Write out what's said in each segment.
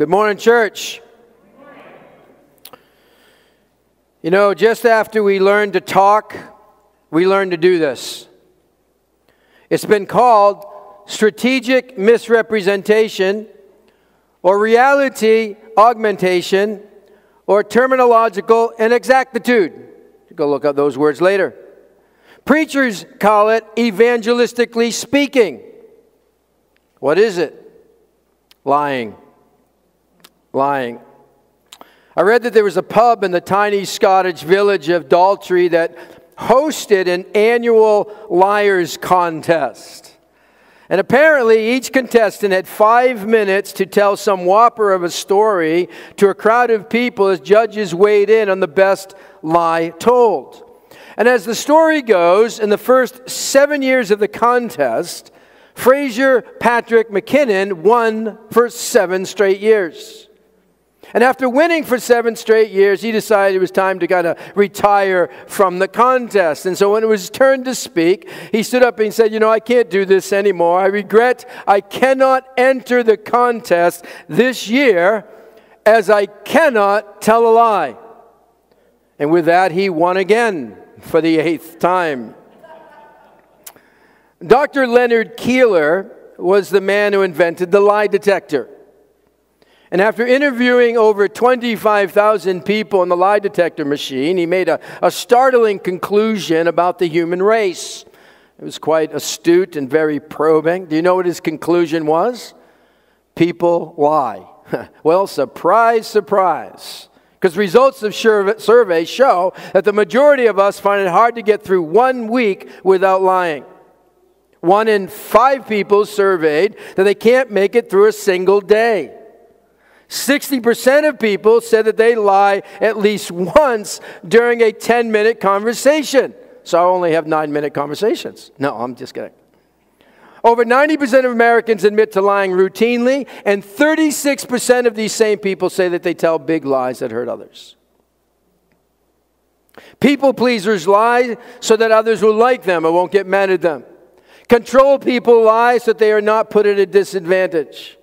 Good morning, church. You know, just after we learned to talk, we learned to do this. It's been called strategic misrepresentation or reality augmentation or terminological inexactitude. Go look up those words later. Preachers call it evangelistically speaking. What is it? Lying. Lying. I read that there was a pub in the tiny Scottish village of Daltrey that hosted an annual liars contest. And apparently, each contestant had five minutes to tell some whopper of a story to a crowd of people as judges weighed in on the best lie told. And as the story goes, in the first seven years of the contest, Fraser Patrick McKinnon won for seven straight years. And after winning for seven straight years, he decided it was time to kind of retire from the contest. And so when it was his turn to speak, he stood up and said, You know, I can't do this anymore. I regret I cannot enter the contest this year as I cannot tell a lie. And with that, he won again for the eighth time. Dr. Leonard Keeler was the man who invented the lie detector. And after interviewing over 25,000 people on the lie detector machine, he made a, a startling conclusion about the human race. It was quite astute and very probing. Do you know what his conclusion was? People lie. well, surprise, surprise. Because results of surveys show that the majority of us find it hard to get through one week without lying. One in five people surveyed that they can't make it through a single day. 60% of people said that they lie at least once during a 10 minute conversation. So I only have nine minute conversations. No, I'm just kidding. Over 90% of Americans admit to lying routinely, and 36% of these same people say that they tell big lies that hurt others. People pleasers lie so that others will like them or won't get mad at them. Control people lie so that they are not put at a disadvantage.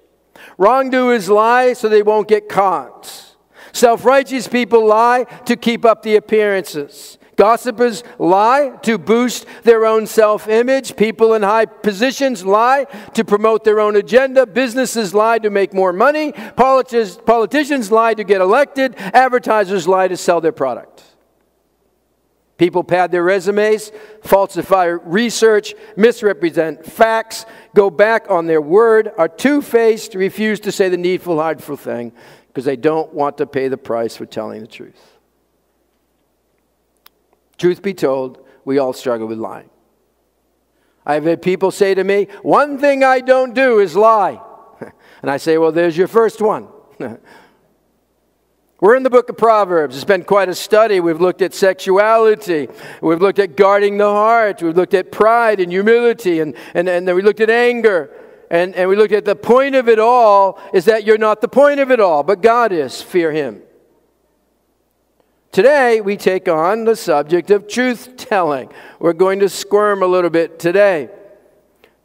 Wrongdoers lie so they won't get caught. Self righteous people lie to keep up the appearances. Gossipers lie to boost their own self image. People in high positions lie to promote their own agenda. Businesses lie to make more money. Politi- politicians lie to get elected. Advertisers lie to sell their product. People pad their resumes, falsify research, misrepresent facts, go back on their word, are two faced, refuse to say the needful, hardful thing because they don't want to pay the price for telling the truth. Truth be told, we all struggle with lying. I've had people say to me, One thing I don't do is lie. And I say, Well, there's your first one. We're in the book of Proverbs. It's been quite a study. We've looked at sexuality. We've looked at guarding the heart. We've looked at pride and humility. And, and, and then we looked at anger. And, and we looked at the point of it all is that you're not the point of it all, but God is. Fear Him. Today, we take on the subject of truth telling. We're going to squirm a little bit today.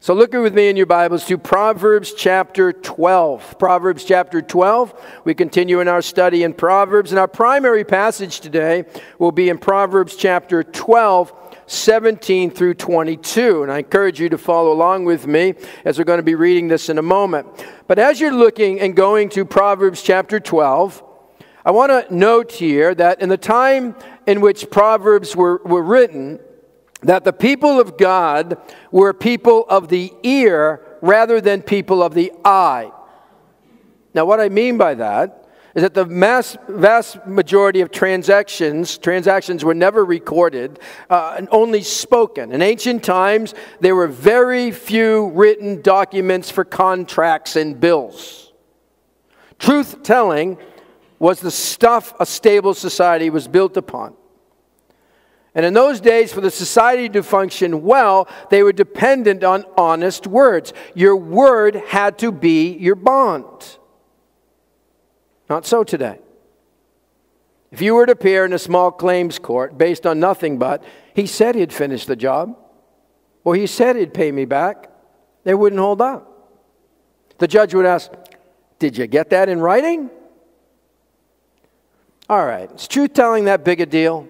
So, look with me in your Bibles to Proverbs chapter 12. Proverbs chapter 12. We continue in our study in Proverbs, and our primary passage today will be in Proverbs chapter 12. 17 through 22. And I encourage you to follow along with me as we're going to be reading this in a moment. But as you're looking and going to Proverbs chapter 12, I want to note here that in the time in which Proverbs were, were written, that the people of God were people of the ear rather than people of the eye. Now, what I mean by that is that the mass, vast majority of transactions transactions were never recorded uh, and only spoken in ancient times there were very few written documents for contracts and bills truth telling was the stuff a stable society was built upon. And in those days, for the society to function well, they were dependent on honest words. Your word had to be your bond. Not so today. If you were to appear in a small claims court based on nothing but, he said he'd finish the job, or he said he'd pay me back, they wouldn't hold up. The judge would ask, Did you get that in writing? All right. Is truth telling that big a deal?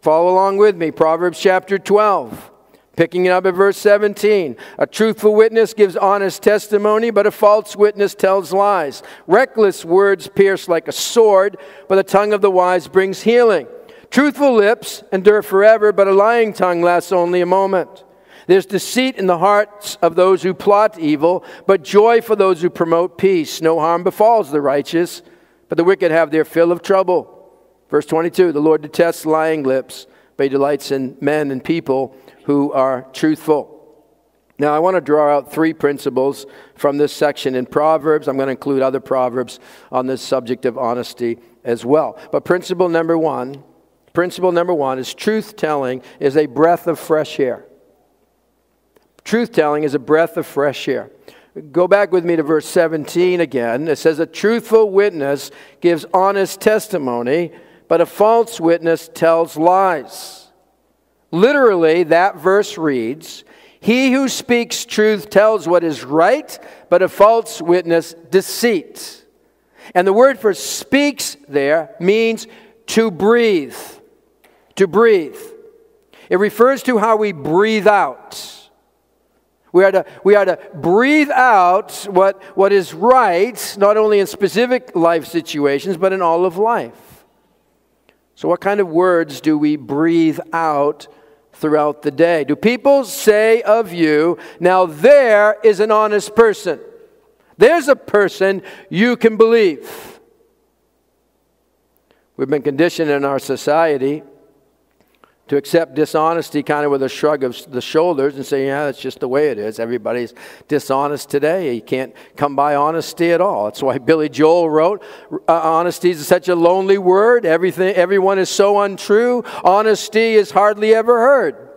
Follow along with me. Proverbs chapter 12. Picking it up at verse 17. A truthful witness gives honest testimony, but a false witness tells lies. Reckless words pierce like a sword, but the tongue of the wise brings healing. Truthful lips endure forever, but a lying tongue lasts only a moment. There's deceit in the hearts of those who plot evil, but joy for those who promote peace. No harm befalls the righteous, but the wicked have their fill of trouble. Verse 22 The Lord detests lying lips, but he delights in men and people who are truthful. Now, I want to draw out three principles from this section in Proverbs. I'm going to include other Proverbs on this subject of honesty as well. But principle number one, principle number one is truth telling is a breath of fresh air. Truth telling is a breath of fresh air. Go back with me to verse 17 again. It says, A truthful witness gives honest testimony, but a false witness tells lies. Literally, that verse reads He who speaks truth tells what is right, but a false witness deceit. And the word for speaks there means to breathe. To breathe. It refers to how we breathe out. We are, to, we are to breathe out what, what is right, not only in specific life situations, but in all of life. So, what kind of words do we breathe out throughout the day. Do people say of you, now there is an honest person? There's a person you can believe. We've been conditioned in our society to accept dishonesty kind of with a shrug of the shoulders and say, yeah, that's just the way it is. Everybody's dishonest today. You can't come by honesty at all. That's why Billy Joel wrote, uh, honesty is such a lonely word. Everything, everyone is so untrue. Honesty is hardly ever heard.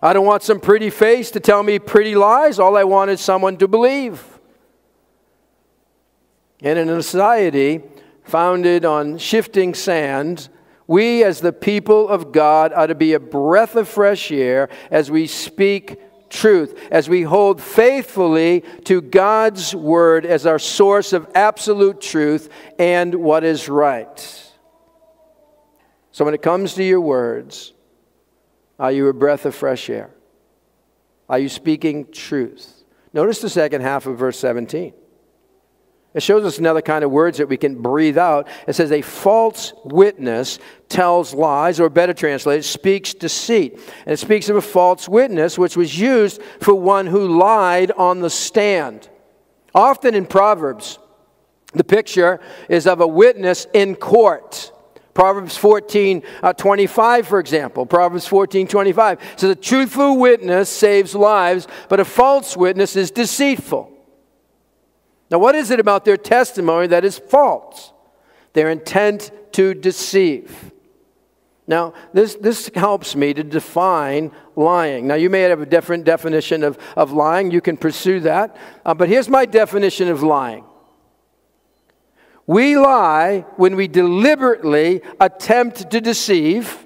I don't want some pretty face to tell me pretty lies. All I want is someone to believe. And in a society founded on shifting sand, we, as the people of God, ought to be a breath of fresh air as we speak truth, as we hold faithfully to God's word as our source of absolute truth and what is right. So, when it comes to your words, are you a breath of fresh air? Are you speaking truth? Notice the second half of verse 17. It shows us another kind of words that we can breathe out. It says, A false witness tells lies, or better translated, speaks deceit. And it speaks of a false witness, which was used for one who lied on the stand. Often in Proverbs, the picture is of a witness in court. Proverbs 14, uh, 25, for example. Proverbs 14, 25 says, A truthful witness saves lives, but a false witness is deceitful. Now, what is it about their testimony that is false? Their intent to deceive. Now, this, this helps me to define lying. Now, you may have a different definition of, of lying. You can pursue that. Uh, but here's my definition of lying we lie when we deliberately attempt to deceive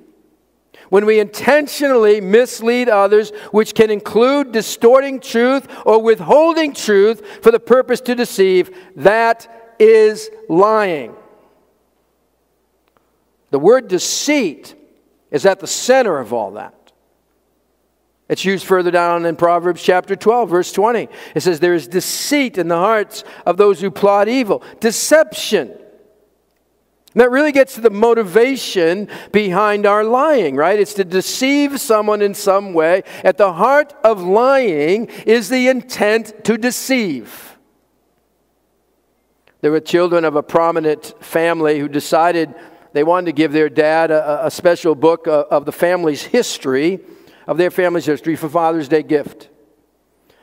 when we intentionally mislead others, which can include distorting truth or withholding truth for the purpose to deceive, that is lying. The word deceit is at the center of all that. It's used further down in Proverbs chapter 12, verse 20. It says, There is deceit in the hearts of those who plot evil, deception and that really gets to the motivation behind our lying, right? It's to deceive someone in some way. At the heart of lying is the intent to deceive. There were children of a prominent family who decided they wanted to give their dad a, a special book of, of the family's history, of their family's history for Father's Day gift.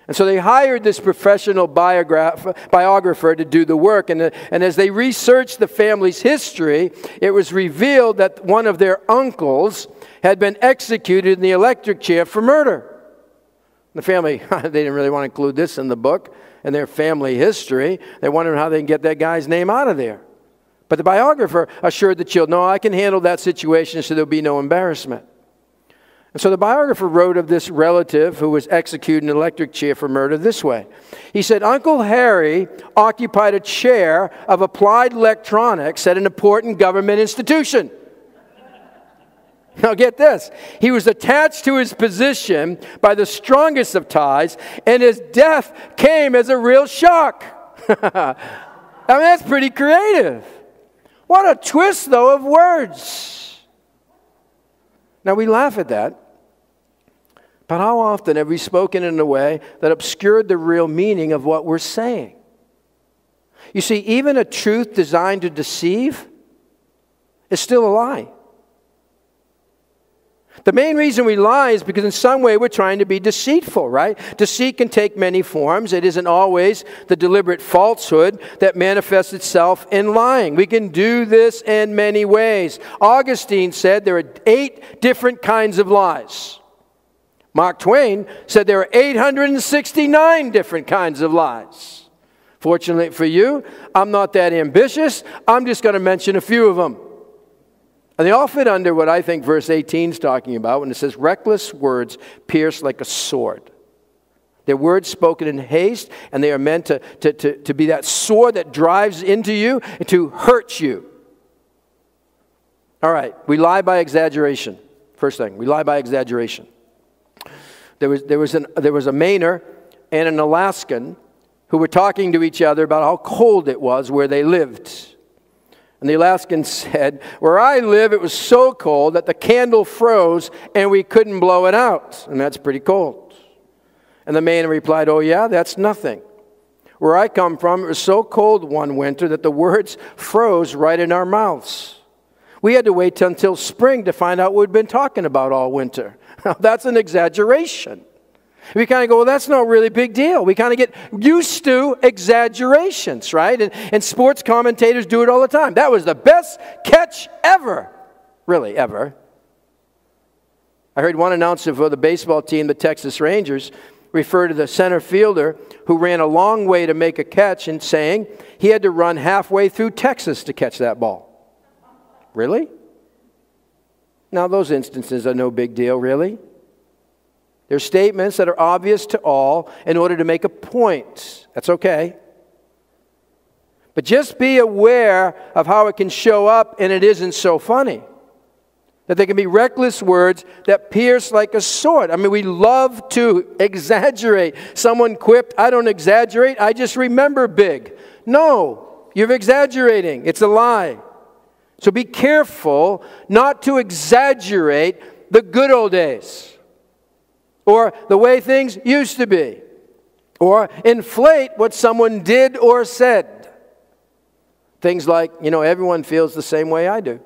And so they hired this professional biographer to do the work. And, and as they researched the family's history, it was revealed that one of their uncles had been executed in the electric chair for murder. The family, they didn't really want to include this in the book and their family history. They wondered how they can get that guy's name out of there. But the biographer assured the children, no, I can handle that situation so there'll be no embarrassment. So the biographer wrote of this relative who was executed in electric chair for murder this way. He said, Uncle Harry occupied a chair of applied electronics at an important government institution. Now, get this. He was attached to his position by the strongest of ties, and his death came as a real shock. I mean, that's pretty creative. What a twist, though, of words. Now, we laugh at that. But how often have we spoken in a way that obscured the real meaning of what we're saying? You see, even a truth designed to deceive is still a lie. The main reason we lie is because in some way we're trying to be deceitful, right? Deceit can take many forms. It isn't always the deliberate falsehood that manifests itself in lying. We can do this in many ways. Augustine said there are eight different kinds of lies. Mark Twain said there are 869 different kinds of lies. Fortunately for you, I'm not that ambitious. I'm just going to mention a few of them. And they all fit under what I think verse 18 is talking about when it says, Reckless words pierce like a sword. They're words spoken in haste, and they are meant to, to, to, to be that sword that drives into you and to hurt you. All right, we lie by exaggeration. First thing, we lie by exaggeration. There was, there was, an, there was a Mainer and an Alaskan who were talking to each other about how cold it was where they lived. And the Alaskan said, Where I live, it was so cold that the candle froze and we couldn't blow it out. And that's pretty cold. And the Mainer replied, Oh, yeah, that's nothing. Where I come from, it was so cold one winter that the words froze right in our mouths. We had to wait until spring to find out what we'd been talking about all winter. that's an exaggeration. We kind of go, well, that's not really big deal. We kind of get used to exaggerations, right? And, and sports commentators do it all the time. That was the best catch ever. Really, ever. I heard one announcer for the baseball team, the Texas Rangers, refer to the center fielder who ran a long way to make a catch and saying he had to run halfway through Texas to catch that ball. Really? Now, those instances are no big deal, really. They're statements that are obvious to all in order to make a point. That's okay. But just be aware of how it can show up and it isn't so funny. That they can be reckless words that pierce like a sword. I mean, we love to exaggerate. Someone quipped, I don't exaggerate, I just remember big. No, you're exaggerating. It's a lie. So be careful not to exaggerate the good old days or the way things used to be or inflate what someone did or said. Things like, you know, everyone feels the same way I do.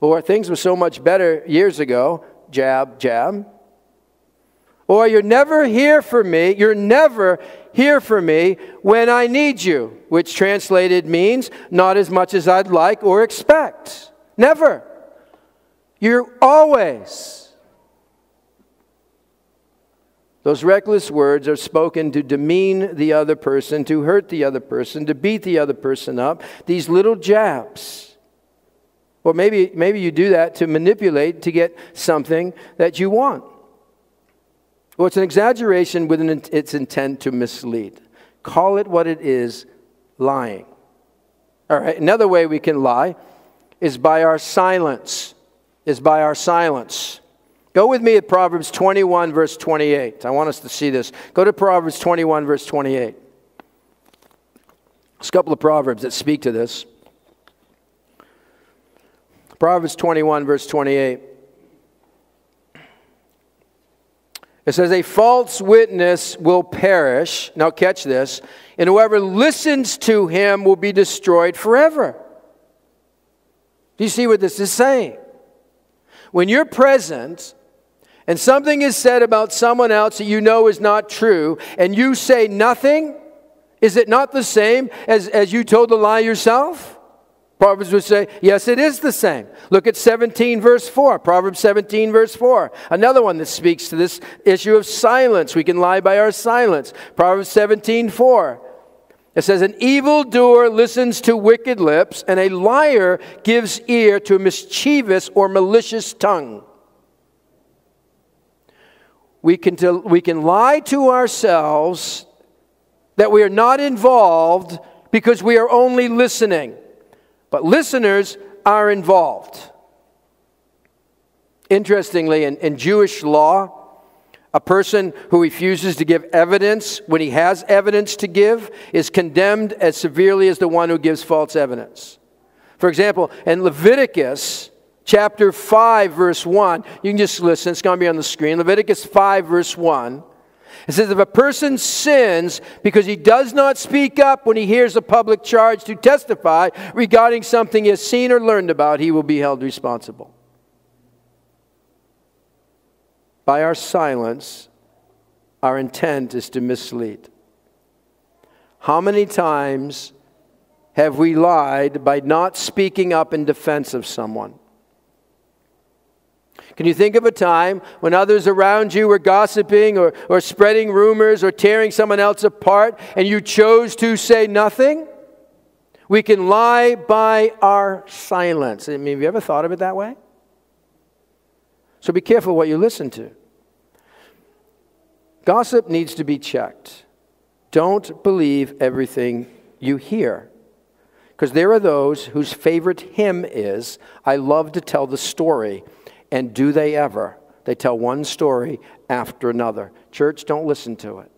Or things were so much better years ago, jab, jab. Or you're never here for me, you're never here for me when I need you, which translated means not as much as I'd like or expect. Never. You're always. Those reckless words are spoken to demean the other person, to hurt the other person, to beat the other person up. These little jabs. Or maybe, maybe you do that to manipulate to get something that you want. Well, it's an exaggeration with an, its intent to mislead. Call it what it is lying. All right, another way we can lie is by our silence. Is by our silence. Go with me at Proverbs 21, verse 28. I want us to see this. Go to Proverbs 21, verse 28. There's a couple of Proverbs that speak to this. Proverbs 21, verse 28. It says, A false witness will perish. Now, catch this. And whoever listens to him will be destroyed forever. Do you see what this is saying? When you're present and something is said about someone else that you know is not true, and you say nothing, is it not the same as, as you told the lie yourself? Proverbs would say, yes, it is the same. Look at 17, verse 4. Proverbs 17, verse 4. Another one that speaks to this issue of silence. We can lie by our silence. Proverbs 17, 4. It says, An evildoer listens to wicked lips, and a liar gives ear to a mischievous or malicious tongue. we can, we can lie to ourselves that we are not involved because we are only listening. But listeners are involved. Interestingly, in, in Jewish law, a person who refuses to give evidence when he has evidence to give is condemned as severely as the one who gives false evidence. For example, in Leviticus chapter 5, verse 1, you can just listen, it's going to be on the screen. Leviticus 5, verse 1. It says, If a person sins because he does not speak up when he hears a public charge to testify regarding something he has seen or learned about, he will be held responsible. By our silence, our intent is to mislead. How many times have we lied by not speaking up in defense of someone? Can you think of a time when others around you were gossiping or, or spreading rumors or tearing someone else apart and you chose to say nothing? We can lie by our silence. I mean, have you ever thought of it that way? So be careful what you listen to. Gossip needs to be checked. Don't believe everything you hear. Because there are those whose favorite hymn is, I love to tell the story. And do they ever? They tell one story after another. Church, don't listen to it.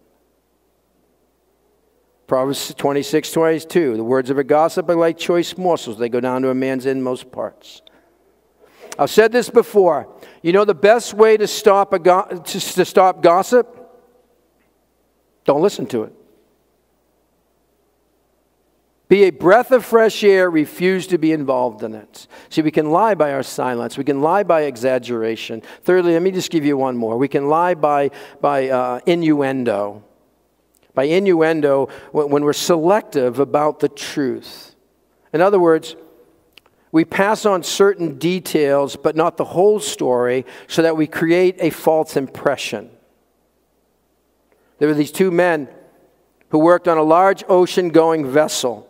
Proverbs 26, 22. The words of a gossip are like choice morsels, they go down to a man's inmost parts. I've said this before. You know the best way to stop, a go- to, to stop gossip? Don't listen to it. Be a breath of fresh air, refuse to be involved in it. See, we can lie by our silence. We can lie by exaggeration. Thirdly, let me just give you one more. We can lie by, by uh, innuendo. By innuendo, when we're selective about the truth. In other words, we pass on certain details, but not the whole story, so that we create a false impression. There were these two men who worked on a large ocean going vessel.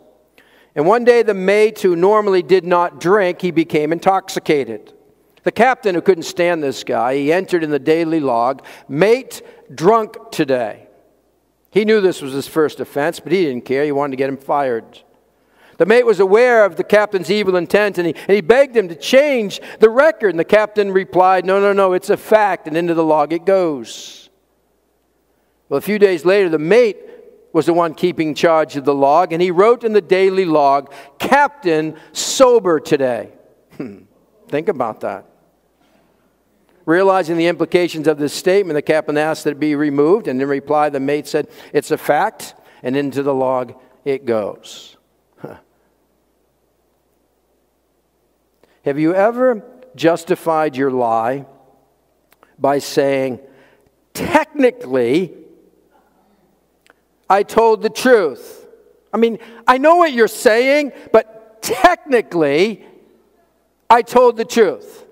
And one day, the mate who normally did not drink, he became intoxicated. The captain, who couldn't stand this guy, he entered in the daily log, mate drunk today. He knew this was his first offense, but he didn't care. He wanted to get him fired. The mate was aware of the captain's evil intent and he, and he begged him to change the record. And the captain replied, No, no, no, it's a fact. And into the log it goes. Well, a few days later, the mate was the one keeping charge of the log, and he wrote in the daily log, Captain, sober today. Hmm. Think about that. Realizing the implications of this statement, the captain asked that it be removed, and in reply, the mate said, It's a fact, and into the log it goes. Have you ever justified your lie by saying, Technically, I told the truth. I mean, I know what you're saying, but technically, I told the truth.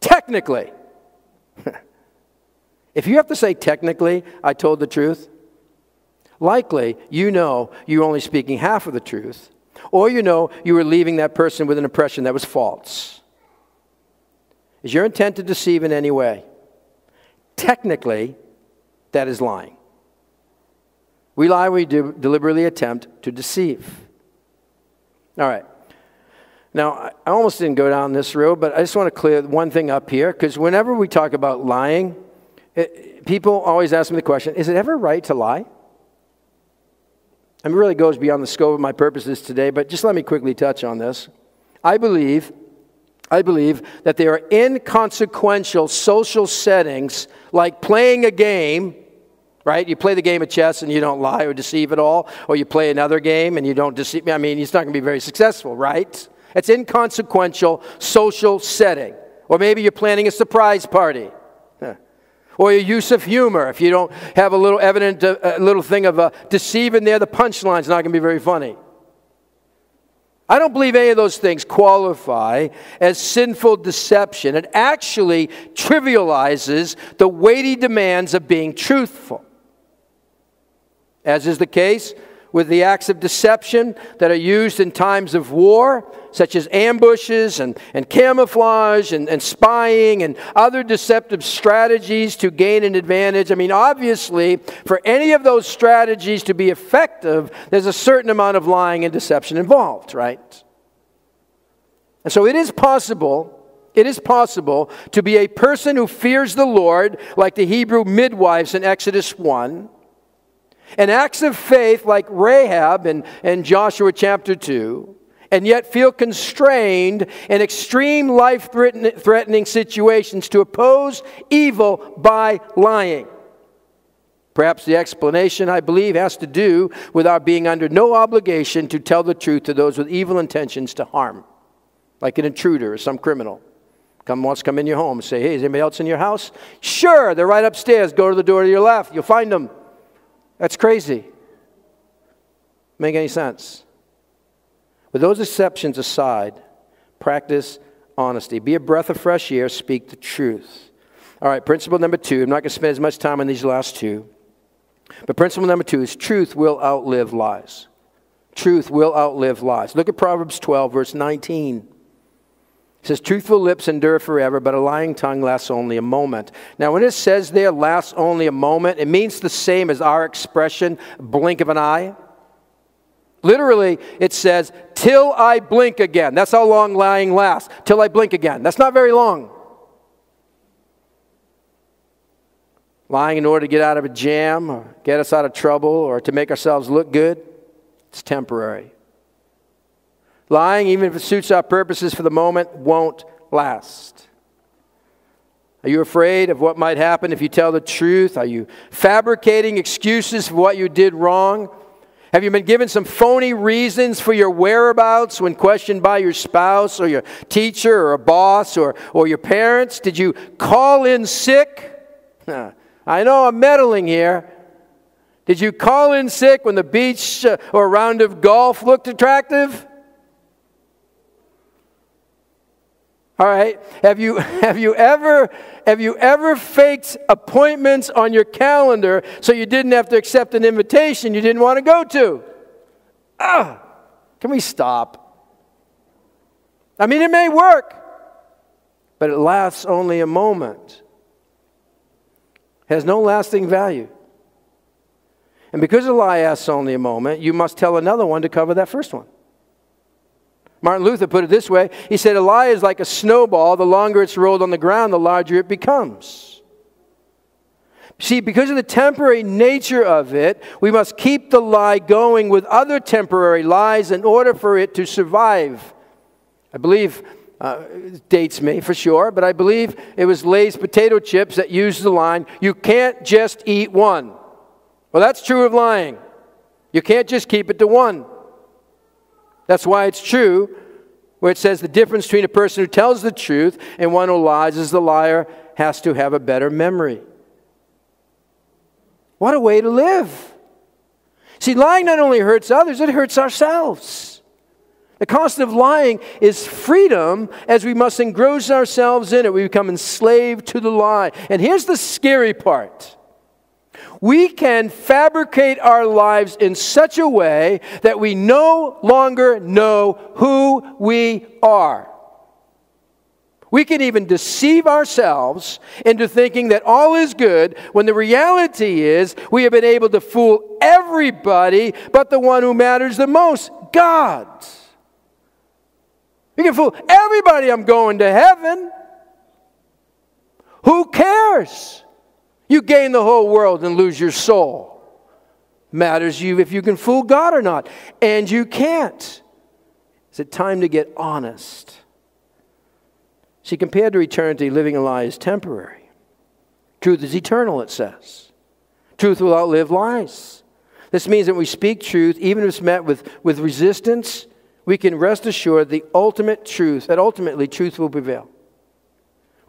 Technically. if you have to say technically, I told the truth, likely you know you're only speaking half of the truth, or you know you were leaving that person with an impression that was false. Is your intent to deceive in any way? Technically, that is lying. We lie, we do deliberately attempt to deceive. All right. Now, I almost didn't go down this road, but I just want to clear one thing up here because whenever we talk about lying, it, people always ask me the question is it ever right to lie? And it really goes beyond the scope of my purposes today, but just let me quickly touch on this. I believe, I believe that there are inconsequential social settings like playing a game right? You play the game of chess and you don't lie or deceive at all, or you play another game and you don't deceive. I mean, it's not going to be very successful, right? It's inconsequential social setting. Or maybe you're planning a surprise party. Or your use of humor. If you don't have a little evident, uh, little thing of a deceive in there, the punchline's not going to be very funny. I don't believe any of those things qualify as sinful deception. It actually trivializes the weighty demands of being truthful as is the case with the acts of deception that are used in times of war, such as ambushes and, and camouflage and, and spying and other deceptive strategies to gain an advantage. I mean, obviously, for any of those strategies to be effective, there's a certain amount of lying and deception involved, right? And so it is possible. It is possible to be a person who fears the Lord, like the Hebrew midwives in Exodus 1, and acts of faith like Rahab in Joshua chapter 2, and yet feel constrained in extreme life threatening situations to oppose evil by lying. Perhaps the explanation, I believe, has to do with our being under no obligation to tell the truth to those with evil intentions to harm, like an intruder or some criminal. Come wants to come in your home and say, Hey, is anybody else in your house? Sure, they're right upstairs. Go to the door to your left. You'll find them. That's crazy. Make any sense? With those exceptions aside, practice honesty. Be a breath of fresh air, speak the truth. All right, principle number two. I'm not going to spend as much time on these last two. But principle number two is truth will outlive lies. Truth will outlive lies. Look at Proverbs 12, verse 19. It says, Truthful lips endure forever, but a lying tongue lasts only a moment. Now, when it says there lasts only a moment, it means the same as our expression, blink of an eye. Literally, it says, till I blink again. That's how long lying lasts. Till I blink again. That's not very long. Lying in order to get out of a jam, or get us out of trouble, or to make ourselves look good, it's temporary. Lying, even if it suits our purposes for the moment, won't last. Are you afraid of what might happen if you tell the truth? Are you fabricating excuses for what you did wrong? Have you been given some phony reasons for your whereabouts when questioned by your spouse or your teacher or a boss or, or your parents? Did you call in sick? I know I'm meddling here. Did you call in sick when the beach uh, or round of golf looked attractive? All right. Have you, have you ever have you ever faked appointments on your calendar so you didn't have to accept an invitation you didn't want to go to? Can we stop? I mean, it may work, but it lasts only a moment. It has no lasting value. And because a lie lasts only a moment, you must tell another one to cover that first one. Martin Luther put it this way He said, A lie is like a snowball. The longer it's rolled on the ground, the larger it becomes. See, because of the temporary nature of it, we must keep the lie going with other temporary lies in order for it to survive. I believe, uh, dates me for sure, but I believe it was Lay's potato chips that used the line, You can't just eat one. Well, that's true of lying. You can't just keep it to one. That's why it's true where it says the difference between a person who tells the truth and one who lies is the liar has to have a better memory. What a way to live. See, lying not only hurts others, it hurts ourselves. The cost of lying is freedom as we must engross ourselves in it. We become enslaved to the lie. And here's the scary part we can fabricate our lives in such a way that we no longer know who we are. We can even deceive ourselves into thinking that all is good when the reality is we have been able to fool everybody but the one who matters the most God. You can fool everybody, I'm going to heaven. Who cares? You gain the whole world and lose your soul. Matters you if you can fool God or not. And you can't. Is it time to get honest? See, compared to eternity, living a lie is temporary. Truth is eternal, it says. Truth will outlive lies. This means that we speak truth, even if it's met with, with resistance, we can rest assured the ultimate truth, that ultimately truth will prevail.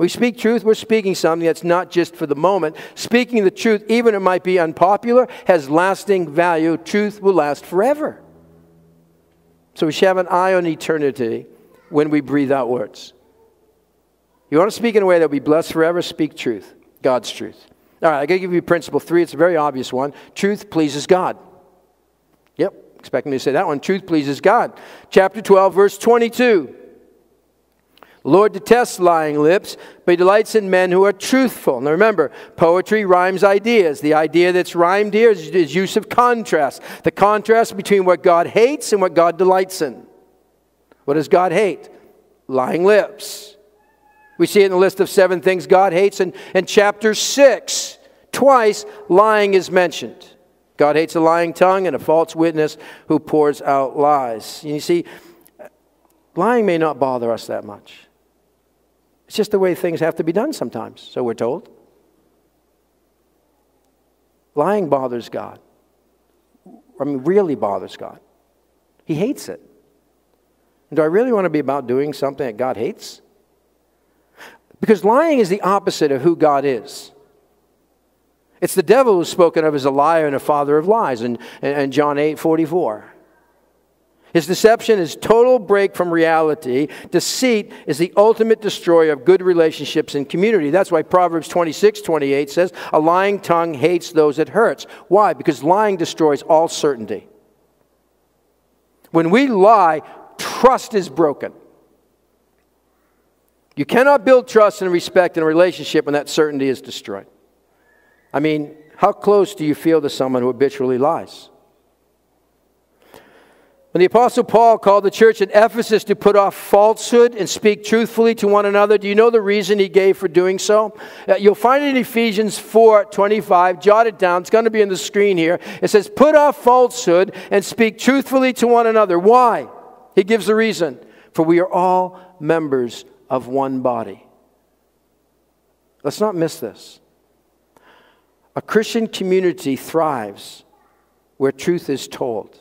We speak truth, we're speaking something that's not just for the moment. Speaking the truth, even it might be unpopular, has lasting value. Truth will last forever. So we should have an eye on eternity when we breathe out words. You want to speak in a way that will be blessed forever? Speak truth, God's truth. All right, I got to give you principle three. It's a very obvious one. Truth pleases God. Yep, expecting me to say that one. Truth pleases God. Chapter 12, verse 22. Lord detests lying lips, but he delights in men who are truthful. Now remember, poetry rhymes ideas. The idea that's rhymed here is, is use of contrast. The contrast between what God hates and what God delights in. What does God hate? Lying lips. We see it in the list of seven things God hates. In chapter 6, twice lying is mentioned. God hates a lying tongue and a false witness who pours out lies. You see, lying may not bother us that much. It's just the way things have to be done sometimes, so we're told. Lying bothers God. I mean, really bothers God. He hates it. And do I really want to be about doing something that God hates? Because lying is the opposite of who God is. It's the devil who's spoken of as a liar and a father of lies in, in John 8 44. His deception is total break from reality. Deceit is the ultimate destroyer of good relationships and community. That's why Proverbs 26, 28 says, A lying tongue hates those it hurts. Why? Because lying destroys all certainty. When we lie, trust is broken. You cannot build trust and respect in a relationship when that certainty is destroyed. I mean, how close do you feel to someone who habitually lies? When the Apostle Paul called the church in Ephesus to put off falsehood and speak truthfully to one another, do you know the reason he gave for doing so? Uh, you'll find it in Ephesians 4 25. Jot it down. It's going to be on the screen here. It says, Put off falsehood and speak truthfully to one another. Why? He gives the reason. For we are all members of one body. Let's not miss this. A Christian community thrives where truth is told.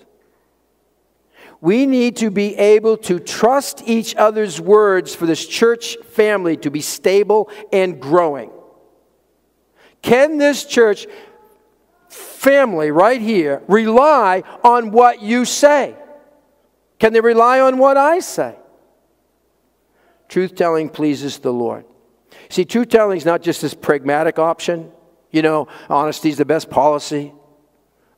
We need to be able to trust each other's words for this church family to be stable and growing. Can this church family right here rely on what you say? Can they rely on what I say? Truth telling pleases the Lord. See, truth telling is not just this pragmatic option. You know, honesty is the best policy.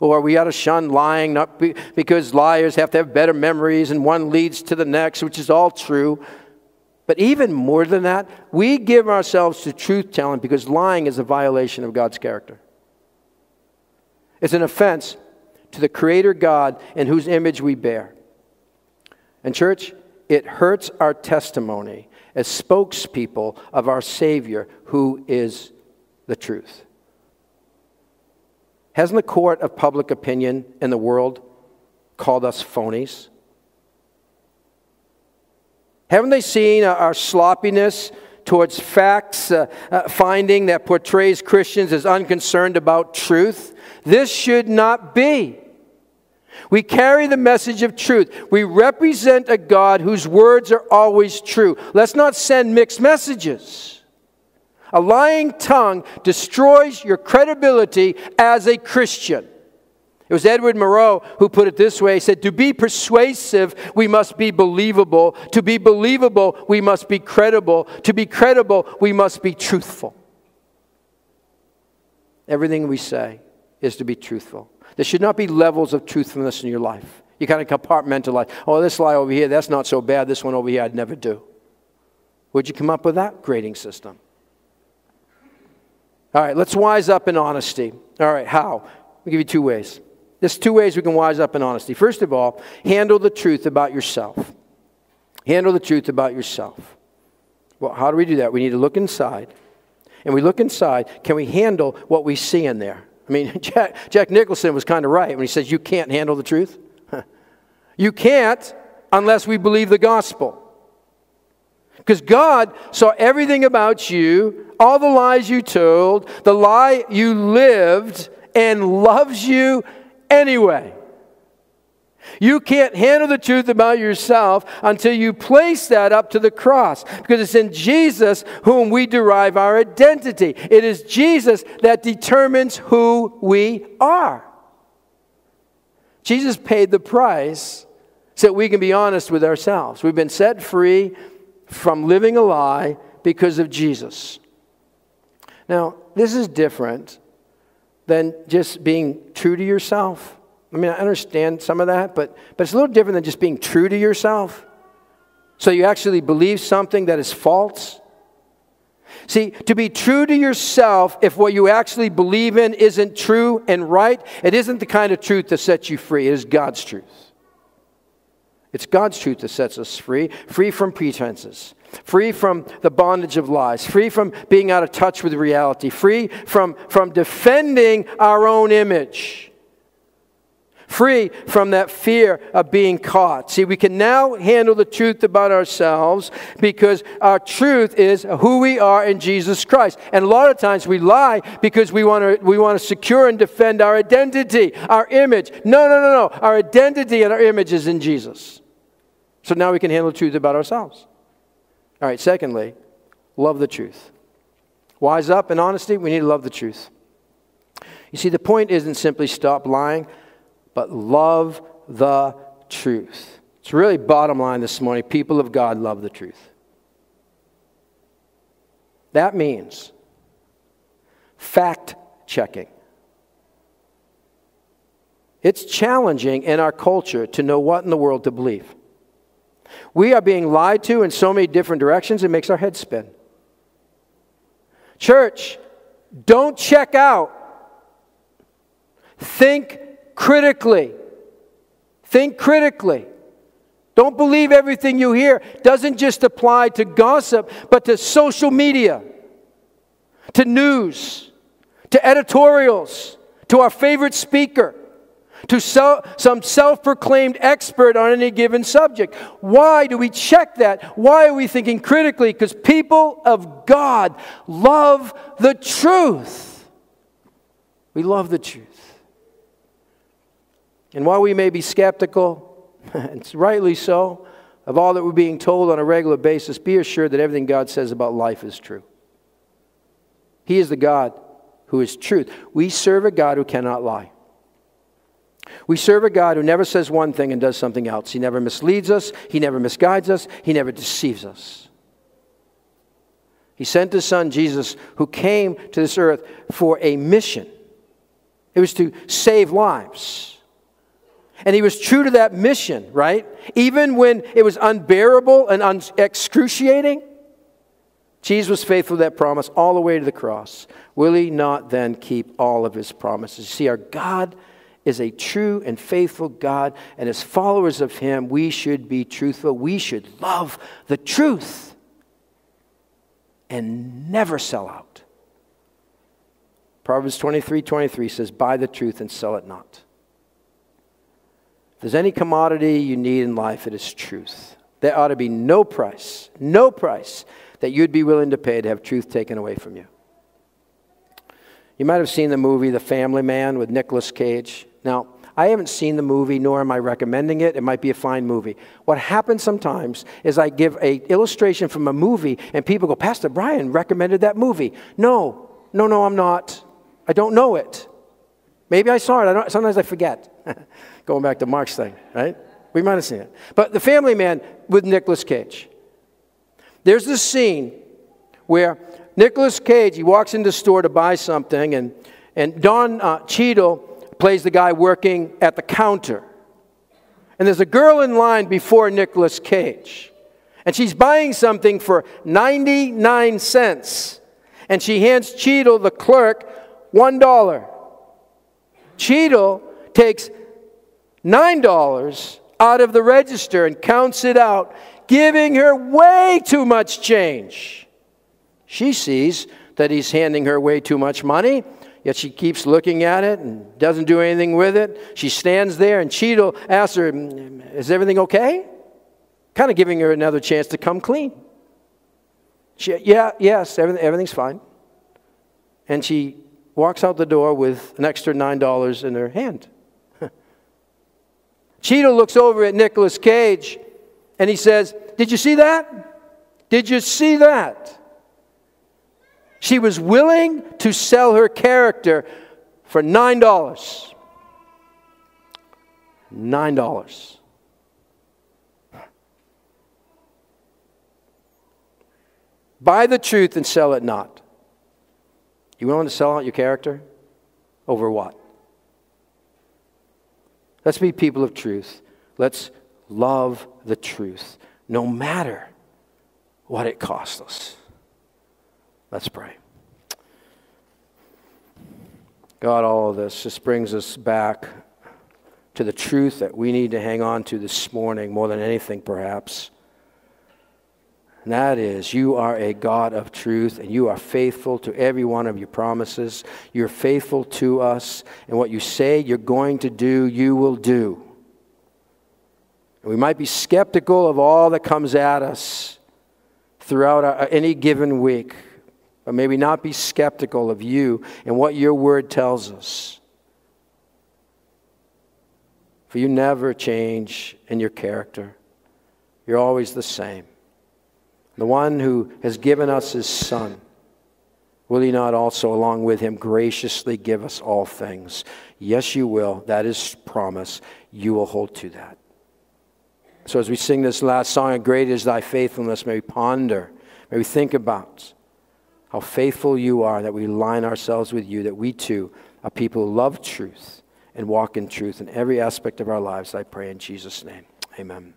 Or we ought to shun lying, not be, because liars have to have better memories and one leads to the next, which is all true. But even more than that, we give ourselves to truth telling because lying is a violation of God's character. It's an offense to the Creator God in whose image we bear. And, church, it hurts our testimony as spokespeople of our Savior who is the truth. Hasn't the court of public opinion in the world called us phonies? Haven't they seen our sloppiness towards facts uh, uh, finding that portrays Christians as unconcerned about truth? This should not be. We carry the message of truth. We represent a God whose words are always true. Let's not send mixed messages. A lying tongue destroys your credibility as a Christian. It was Edward Murrow who put it this way. He said, To be persuasive, we must be believable. To be believable, we must be credible. To be credible, we must be truthful. Everything we say is to be truthful. There should not be levels of truthfulness in your life. You kind of compartmentalize. Oh, this lie over here, that's not so bad. This one over here, I'd never do. Where'd you come up with that grading system? All right, let's wise up in honesty. All right, how? I'll give you two ways. There's two ways we can wise up in honesty. First of all, handle the truth about yourself. Handle the truth about yourself. Well, how do we do that? We need to look inside. And we look inside, can we handle what we see in there? I mean, Jack, Jack Nicholson was kind of right when he says, You can't handle the truth. you can't unless we believe the gospel. Because God saw everything about you, all the lies you told, the lie you lived, and loves you anyway. You can't handle the truth about yourself until you place that up to the cross because it's in Jesus whom we derive our identity. It is Jesus that determines who we are. Jesus paid the price so that we can be honest with ourselves. We've been set free from living a lie because of Jesus. Now, this is different than just being true to yourself I mean, I understand some of that, but, but it's a little different than just being true to yourself. So you actually believe something that is false. See, to be true to yourself, if what you actually believe in isn't true and right, it isn't the kind of truth that sets you free. It is God's truth. It's God's truth that sets us free, free from pretenses, free from the bondage of lies, free from being out of touch with reality, free from, from defending our own image free from that fear of being caught. See, we can now handle the truth about ourselves because our truth is who we are in Jesus Christ. And a lot of times we lie because we want to we want to secure and defend our identity, our image. No, no, no, no. Our identity and our image is in Jesus. So now we can handle truth about ourselves. All right, secondly, love the truth. Wise up in honesty, we need to love the truth. You see, the point isn't simply stop lying but love the truth. It's really bottom line this morning. People of God love the truth. That means fact checking. It's challenging in our culture to know what in the world to believe. We are being lied to in so many different directions, it makes our head spin. Church, don't check out. Think critically. Think critically. Don't believe everything you hear. Doesn't just apply to gossip, but to social media, to news, to editorials, to our favorite speaker, to so, some self proclaimed expert on any given subject. Why do we check that? Why are we thinking critically? Because people of God love the truth. We love the truth. And while we may be skeptical, it's rightly so, of all that we're being told on a regular basis, be assured that everything God says about life is true. He is the God who is truth. We serve a God who cannot lie. We serve a God who never says one thing and does something else. He never misleads us, He never misguides us, He never deceives us. He sent His Son, Jesus, who came to this earth for a mission. It was to save lives. And he was true to that mission, right? Even when it was unbearable and un- excruciating, Jesus was faithful to that promise all the way to the cross. Will he not then keep all of his promises? See, our God is a true and faithful God, and as followers of him, we should be truthful. We should love the truth and never sell out. Proverbs 23 23 says, Buy the truth and sell it not If there's any commodity you need in life, it is truth. There ought to be no price, no price that you'd be willing to pay to have truth taken away from you. You might have seen the movie The Family Man with Nicolas Cage. Now, I haven't seen the movie, nor am I recommending it. It might be a fine movie. What happens sometimes is I give a illustration from a movie, and people go, Pastor Brian recommended that movie. No, no, no, I'm not. I don't know it. Maybe I saw it. I sometimes I forget. Going back to Mark's thing, right? We might have seen it. But The Family Man with Nicolas Cage. There's this scene where Nicolas Cage, he walks into the store to buy something, and, and Don uh, Cheadle plays the guy working at the counter. And there's a girl in line before Nicolas Cage. And she's buying something for 99 cents. And she hands Cheadle, the clerk, $1. Cheadle takes $9 out of the register and counts it out, giving her way too much change. She sees that he's handing her way too much money, yet she keeps looking at it and doesn't do anything with it. She stands there, and Cheadle asks her, Is everything okay? Kind of giving her another chance to come clean. She, yeah, yes, everything, everything's fine. And she walks out the door with an extra $9 in her hand. Cheadle looks over at Nicolas Cage and he says, Did you see that? Did you see that? She was willing to sell her character for $9. $9. Buy the truth and sell it not. You willing to sell out your character? Over what? Let's be people of truth. Let's love the truth, no matter what it costs us. Let's pray. God, all of this just brings us back to the truth that we need to hang on to this morning more than anything, perhaps. And that is, you are a God of truth, and you are faithful to every one of your promises. You're faithful to us, and what you say you're going to do, you will do. And we might be skeptical of all that comes at us throughout our, any given week, but maybe not be skeptical of you and what your word tells us. For you never change in your character, you're always the same. The one who has given us his Son, will he not also, along with him, graciously give us all things? Yes, you will. That is promise. You will hold to that. So as we sing this last song, Great is thy faithfulness, may we ponder, may we think about how faithful you are, that we line ourselves with you, that we too are people who love truth and walk in truth in every aspect of our lives. I pray in Jesus' name. Amen.